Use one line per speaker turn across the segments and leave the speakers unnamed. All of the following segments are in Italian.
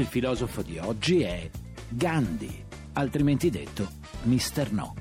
Il filosofo di oggi è Gandhi, altrimenti detto Mr. No.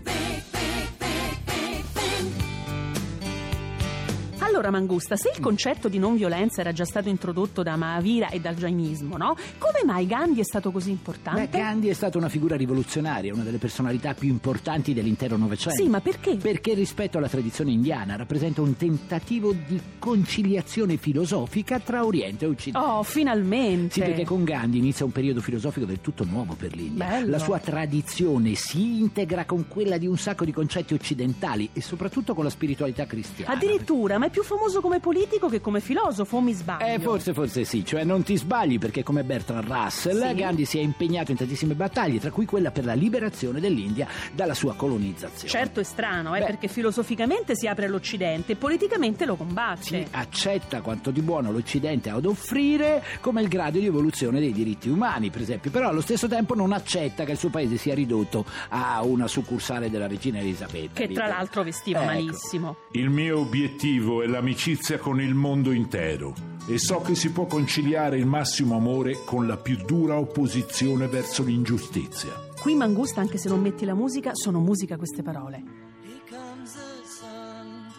Allora Mangusta, se il concetto di non violenza era già stato introdotto da Mahavira e dal Jainismo, no? Come mai Gandhi è stato così importante?
Beh, Gandhi è stata una figura rivoluzionaria, una delle personalità più importanti dell'intero Novecento.
Sì, ma perché?
Perché rispetto alla tradizione indiana rappresenta un tentativo di conciliazione filosofica tra Oriente e Occidente.
Oh, finalmente!
Sì, perché con Gandhi inizia un periodo filosofico del tutto nuovo per l'India.
Bello.
La sua tradizione si integra con quella di un sacco di concetti occidentali e soprattutto con la spiritualità cristiana.
Addirittura, ma è più famoso come politico che come filosofo, o mi sbaglio?
Eh, forse, forse sì, cioè non ti sbagli perché come Bertrand Russell,
Sì.
Gandhi si è impegnato in tantissime battaglie, tra cui quella per la liberazione dell'India dalla sua colonizzazione.
Certo è strano, eh,
Beh.
perché filosoficamente si apre all'Occidente e politicamente lo combatte.
Sì, accetta quanto di buono l'Occidente ha ad offrire, come il grado di evoluzione dei diritti umani, per esempio, però allo stesso tempo non accetta che il suo paese sia ridotto a una succursale della regina Elisabetta.
Che tra l'altro vestiva
Ecco.
malissimo.
Il mio obiettivo è l'amicizia con il mondo intero e so che si può conciliare il massimo amore con la più dura opposizione verso l'ingiustizia.
Qui Mangusta, anche se non metti la musica, sono musica queste parole.
Here comes the sun.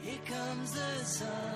Here comes the sun.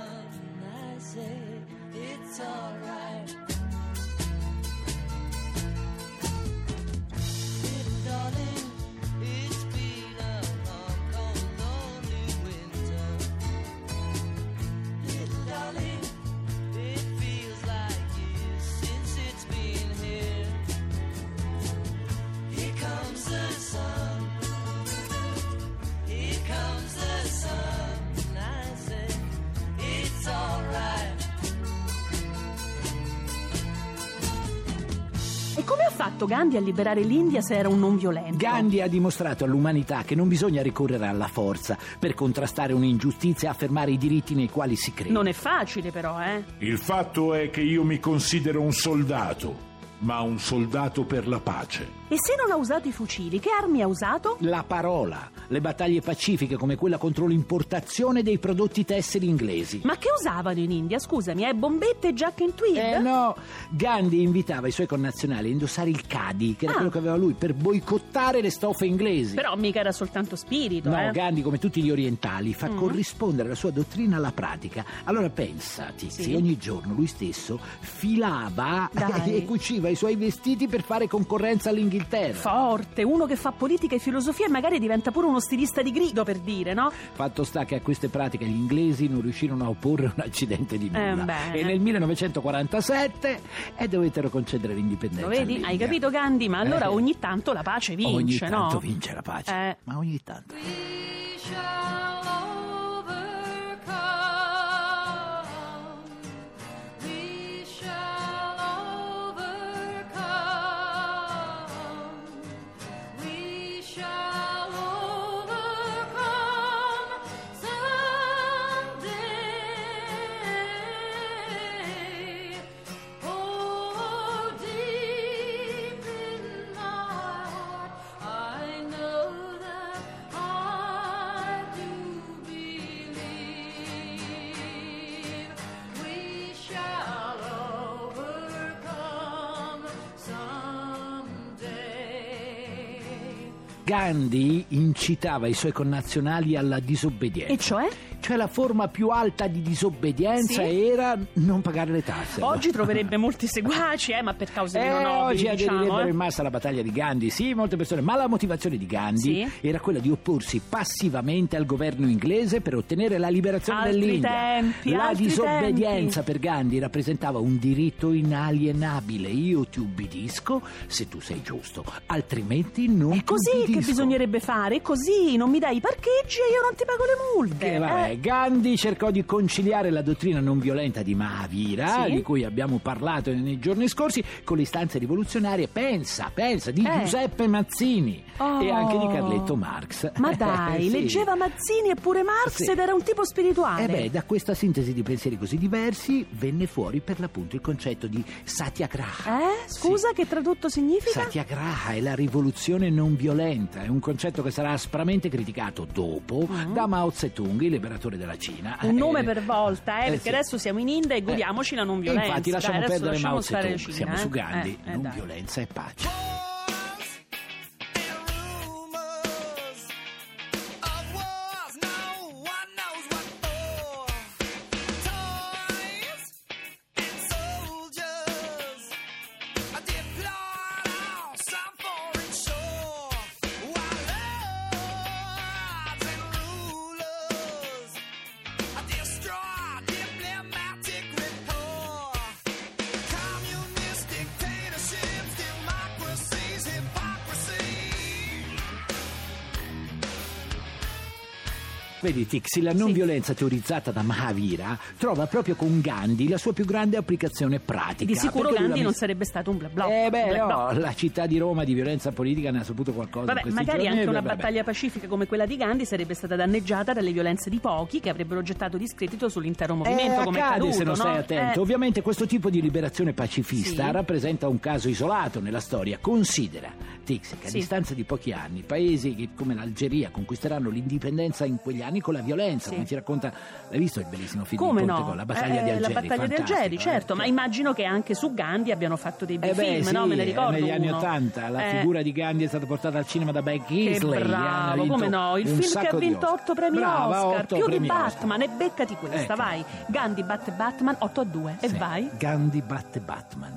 Fatto Gandhi a liberare l'India se era un non violento?
Gandhi ha dimostrato all'umanità che non bisogna ricorrere alla forza per contrastare un'ingiustizia e affermare i diritti nei quali si crede.
Non è facile però, eh?
Il fatto è che io mi considero un soldato, ma un soldato per la pace.
E se non ha usato i fucili, che armi ha usato?
La parola, le battaglie pacifiche come quella contro l'importazione dei prodotti tessili inglesi.
Ma che usavano in India? Scusami, eh? Bombette e giacche in tweed?
Eh no, Gandhi invitava i suoi connazionali a indossare il khadi, che era
Ah.
quello che aveva lui, per boicottare le stoffe inglesi.
Però mica era soltanto spirito,
No,
eh?
Gandhi, come tutti gli orientali, fa
Mm.
corrispondere la sua dottrina alla pratica. Allora pensa, Tizi,
Sì.
ogni giorno lui stesso filava
Dai.
e cuciva i suoi vestiti per fare concorrenza all'Inghilterra.
Forte, uno che fa politica e filosofia e magari diventa pure uno stilista di grido, per dire, no?
Fatto sta che a queste pratiche gli inglesi non riuscirono a opporre un accidente di nulla.
Eh,
e nel 1947 e dovettero concedere l'indipendenza.
Lo vedi?
all'India.
Hai capito, Gandhi? Ma allora
Eh.
ogni tanto la pace vince,
Ogni
no?
tanto vince la pace.
Eh.
Ma ogni tanto. Gandhi incitava i suoi connazionali alla disobbedienza.
E cioè?
Cioè la forma più alta di disobbedienza
Sì.
era non pagare le tasse.
Oggi troverebbe molti seguaci, eh, ma per cause
Eh,
meno nobili,
oggi
diciamo,
aderirebbero
eh.
in massa alla battaglia di Gandhi, sì, molte persone, ma la motivazione di Gandhi
Sì.
era quella di opporsi passivamente al governo inglese per ottenere la liberazione
Altri
dell'India.
tempi,
la
altri
disobbedienza per Gandhi rappresentava un diritto inalienabile. Io ti ubbidisco se tu sei giusto, altrimenti non
È
ti
così che bisognerebbe fare? Così non mi dai i parcheggi e io non ti pago le multe.
Che vabbè,
Eh,
Gandhi cercò di conciliare la dottrina non violenta di Mahavira,
Sì.
di cui abbiamo parlato nei giorni scorsi, con le istanze rivoluzionarie, pensa, pensa, di
Eh.
Giuseppe Mazzini
Oh.
e anche di Carletto Marx.
Ma dai,
Sì.
leggeva Mazzini e pure Marx
Sì.
ed era un tipo spirituale.
E beh, da questa sintesi di pensieri così diversi venne fuori per l'appunto il concetto di satyagraha.
Eh? Scusa, che tradotto significa?
Satyagraha è la rivoluzione non violenta, è un concetto che sarà aspramente criticato dopo da Mao Zedong, il liberatore della Cina.
Un nome
Eh,
per volta, eh,
eh,
perché
sì.
adesso siamo in India e godiamoci la non
E
violenza.
Infatti lasciamo
Dai,
perdere Mao Zedong,
Cina,
siamo
eh.
su Gandhi,
Eh, eh,
non
dai.
violenza e pace. Vedi Tixi, la non
Sì.
violenza teorizzata da Mahavira trova proprio con Gandhi la sua più grande applicazione pratica.
Di sicuro Gandhi
la
non
mis-
sarebbe stato un bla bla.
Eh beh,
Bla bla.
no, la città di Roma di violenza politica ne ha saputo qualcosa.
Vabbè, magari
giorni,
anche una
vabbè.
battaglia pacifica come quella di Gandhi sarebbe stata danneggiata dalle violenze di pochi che avrebbero gettato discredito sull'intero movimento
Eh,
come
accade
accaduto,
se non
no?
stai attento.
Eh,
Ovviamente questo tipo di liberazione pacifista
Sì.
rappresenta un caso isolato nella storia. Considera, Tix, che a
Sì.
distanza di pochi anni, paesi che- come l'Algeria conquisteranno l'indipendenza in quegli anni con la violenza,
Sì.
come ci racconta, l'hai visto il bellissimo film
come
di
no?
Ponte con la battaglia
Eh,
di Algeri?
La battaglia di Algeri,
eh.
certo, ma immagino che anche su Gandhi abbiano fatto dei bei
Eh beh,
film,
sì,
no? Me ne
eh,
ricordo
negli anni
uno.
Ottanta la
Eh,
figura di Gandhi è stata portata al cinema da Beck Isley.
bravo, come no? Il film che ha vinto 8 premi
Brava,
Oscar,
otto
più di
premi Oscar.
Batman, e beccati questa,
Ecco.
vai. Gandhi batte Batman 8 a 2 e
Sì,
vai.
Gandhi batte Batman.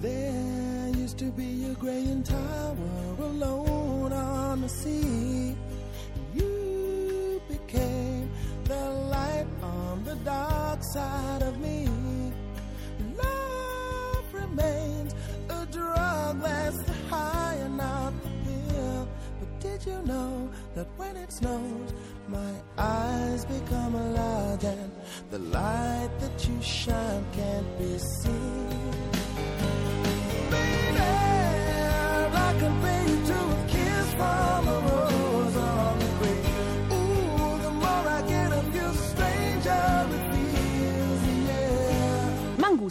There used to be a graying tower alone on the sea. The dark side of me.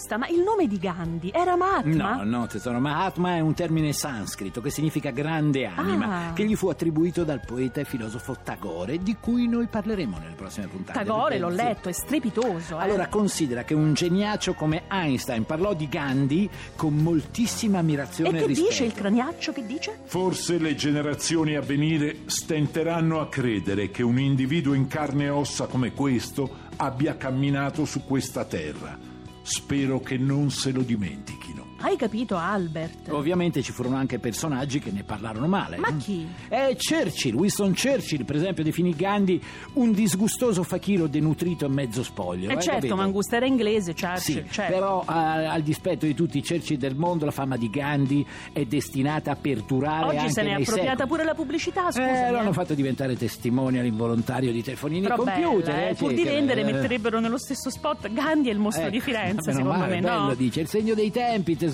Mangusta, ma il nome di Gandhi era Mahatma?
No, no, tesoro, Mahatma è un termine sanscrito che significa grande anima,
Ah.
che gli fu attribuito dal poeta e filosofo Tagore, di cui noi parleremo nelle prossime puntate.
Tagore, l'ho letto, è strepitoso. eh.
Allora considera che un geniaccio come Einstein parlò di Gandhi con moltissima ammirazione
e
e,
che
rispetto.
dice il craniaccio? Che dice?
Forse le generazioni a venire stenteranno a credere che un individuo in carne e ossa come questo abbia camminato su questa terra. Spero che non se lo dimentichino.
Hai capito, Albert?
Ovviamente ci furono anche personaggi che ne parlarono male.
Ma chi?
Eh, Churchill, Winston Churchill, per esempio, definì Gandhi un disgustoso fakiro denutrito e mezzo spoglio.
Eh
hai
certo,
capito?
Mangusta era inglese, Churchill,
Sì,
certo.
però a- al dispetto di tutti i Churchill del mondo, la fama di Gandhi è destinata a perdurare
Oggi
anche
se ne è appropriata
secoli.
pure la pubblicità,
Eh,
scusa.
lo hanno fatto diventare testimonial involontario di telefonini
Però
computer.
bella, eh,
eh,
pur di vendere
eh,
metterebbero nello stesso spot Gandhi e il mostro di
Ecco,
Firenze,
meno
secondo
male,
me,
bello,
no?
dice il segno dei tempi, tesoro.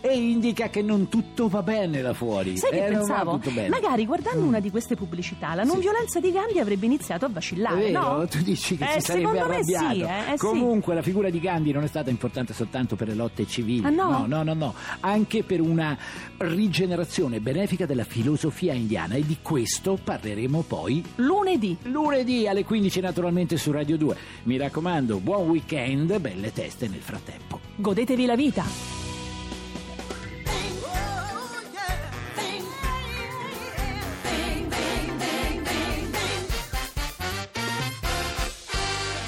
E indica che non tutto va bene là fuori.
Sai che
Eh,
pensavo?
Mm.
Magari guardando una di queste pubblicità, la non
Sì.
violenza di Gandhi avrebbe iniziato a
È
vacillare,
vero?
no?
Tu dici che
Eh,
si sarebbe arrabbiato.
sì, eh, eh, sì.
Comunque la figura di Gandhi non è stata importante soltanto per le lotte civili.
Ah, no?
no, no, no, no. Anche per una rigenerazione benefica della filosofia indiana e di questo parleremo poi
Lunedì.
lunedì alle 15 naturalmente su Radio 2. Mi raccomando, buon weekend, belle teste nel frattempo.
Godetevi la vita.